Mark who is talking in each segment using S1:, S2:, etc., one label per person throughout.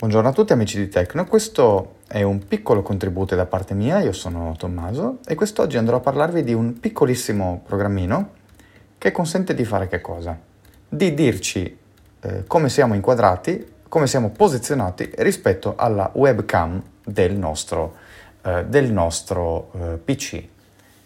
S1: Buongiorno a tutti amici di Tecno, questo è un piccolo contributo da parte mia, io sono Tommaso e quest'oggi andrò a parlarvi di un piccolissimo programmino che consente di fare che cosa? Di dirci eh, come siamo inquadrati, come siamo posizionati rispetto alla webcam del nostro, eh, del nostro eh, PC.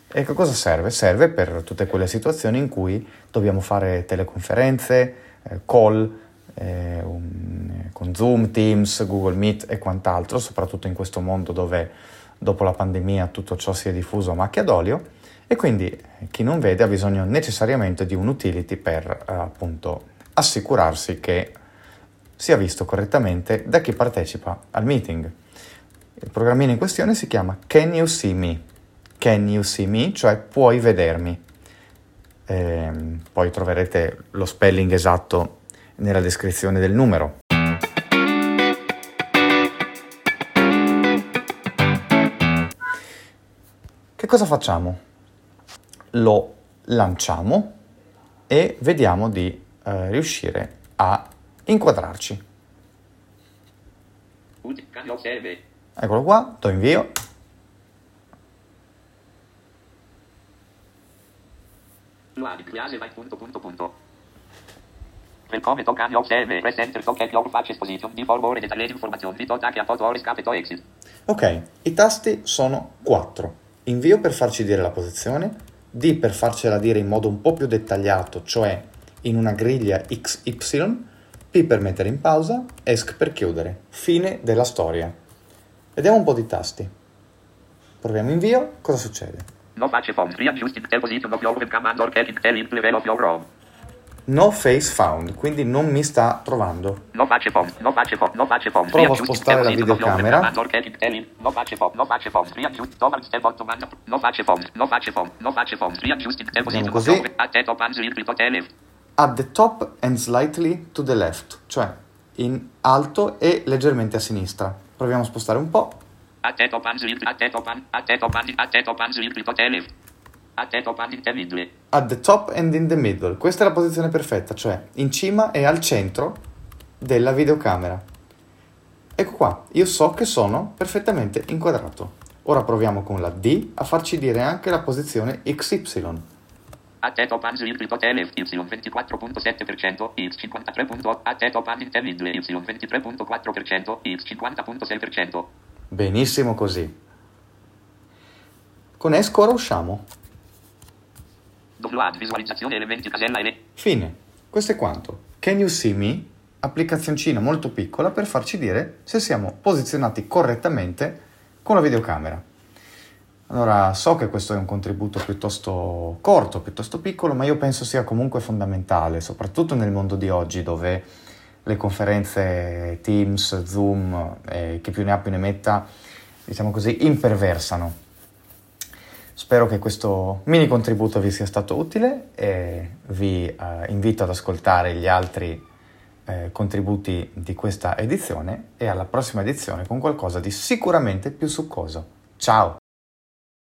S1: E che cosa serve? Serve per tutte quelle situazioni in cui dobbiamo fare teleconferenze, eh, call, eh, un, con Zoom, Teams, Google Meet e quant'altro, soprattutto in questo mondo dove dopo la pandemia tutto ciò si è diffuso a macchia d'olio e quindi eh, chi non vede ha bisogno necessariamente di un utility per eh, appunto assicurarsi che sia visto correttamente da chi partecipa al meeting. Il programmino in questione si chiama Can You See Me? Can You See Me? Cioè puoi vedermi. Ehm, poi troverete lo spelling esatto nella descrizione del numero. Che cosa facciamo? Lo lanciamo e vediamo di eh, riuscire a inquadrarci. Eccolo qua, do invio. Punto, punto, punto. Willkommen to Canyon Server. Presenter to get your face exposition before more detailed information. Vi tag a photo or escape to exit. Ok, i tasti sono quattro. Invio per farci dire la posizione, D per farcela dire in modo un po' più dettagliato, cioè in una griglia XY, P per mettere in pausa, ESC per chiudere. Fine della storia. Vediamo un po' di tasti. Proviamo invio, cosa succede? No face readjusting the position of your webcam and or getting the level of your Chrome. No face found, quindi non mi sta trovando. No face phone, no face phone, no face phone. Provo a spostare la videocamera. Position così. At the top and slightly to the left. At the top and slightly to the left, cioè in alto e leggermente a sinistra. Proviamo a spostare un po'. At the top and slightly, at the top and, in the middle. At the top and in the middle. Questa è la posizione perfetta, cioè in cima e al centro della videocamera. Ecco qua, io so che sono perfettamente inquadrato. Ora proviamo con la D a farci dire anche la posizione XY. At the top and Y 24.7%, X 53.8%, at the top and in the middle Y 23.4%, X 50.6%. Benissimo così. Con ESCO ora usciamo. Download, visualizzazione, elementi, casella e... Fine. Questo è quanto. Can you see me? Applicazioncina molto piccola per farci dire se siamo posizionati correttamente con la videocamera. Allora, so che questo è un contributo piuttosto corto, piuttosto piccolo, ma io penso sia comunque fondamentale, soprattutto nel mondo di oggi dove le conferenze Teams, Zoom, eh, chi più ne ha più ne metta, diciamo così, imperversano Spero che questo mini contributo vi sia stato utile e vi eh, invito ad ascoltare gli altri eh, contributi di questa edizione e alla prossima edizione con qualcosa di sicuramente più succoso. Ciao!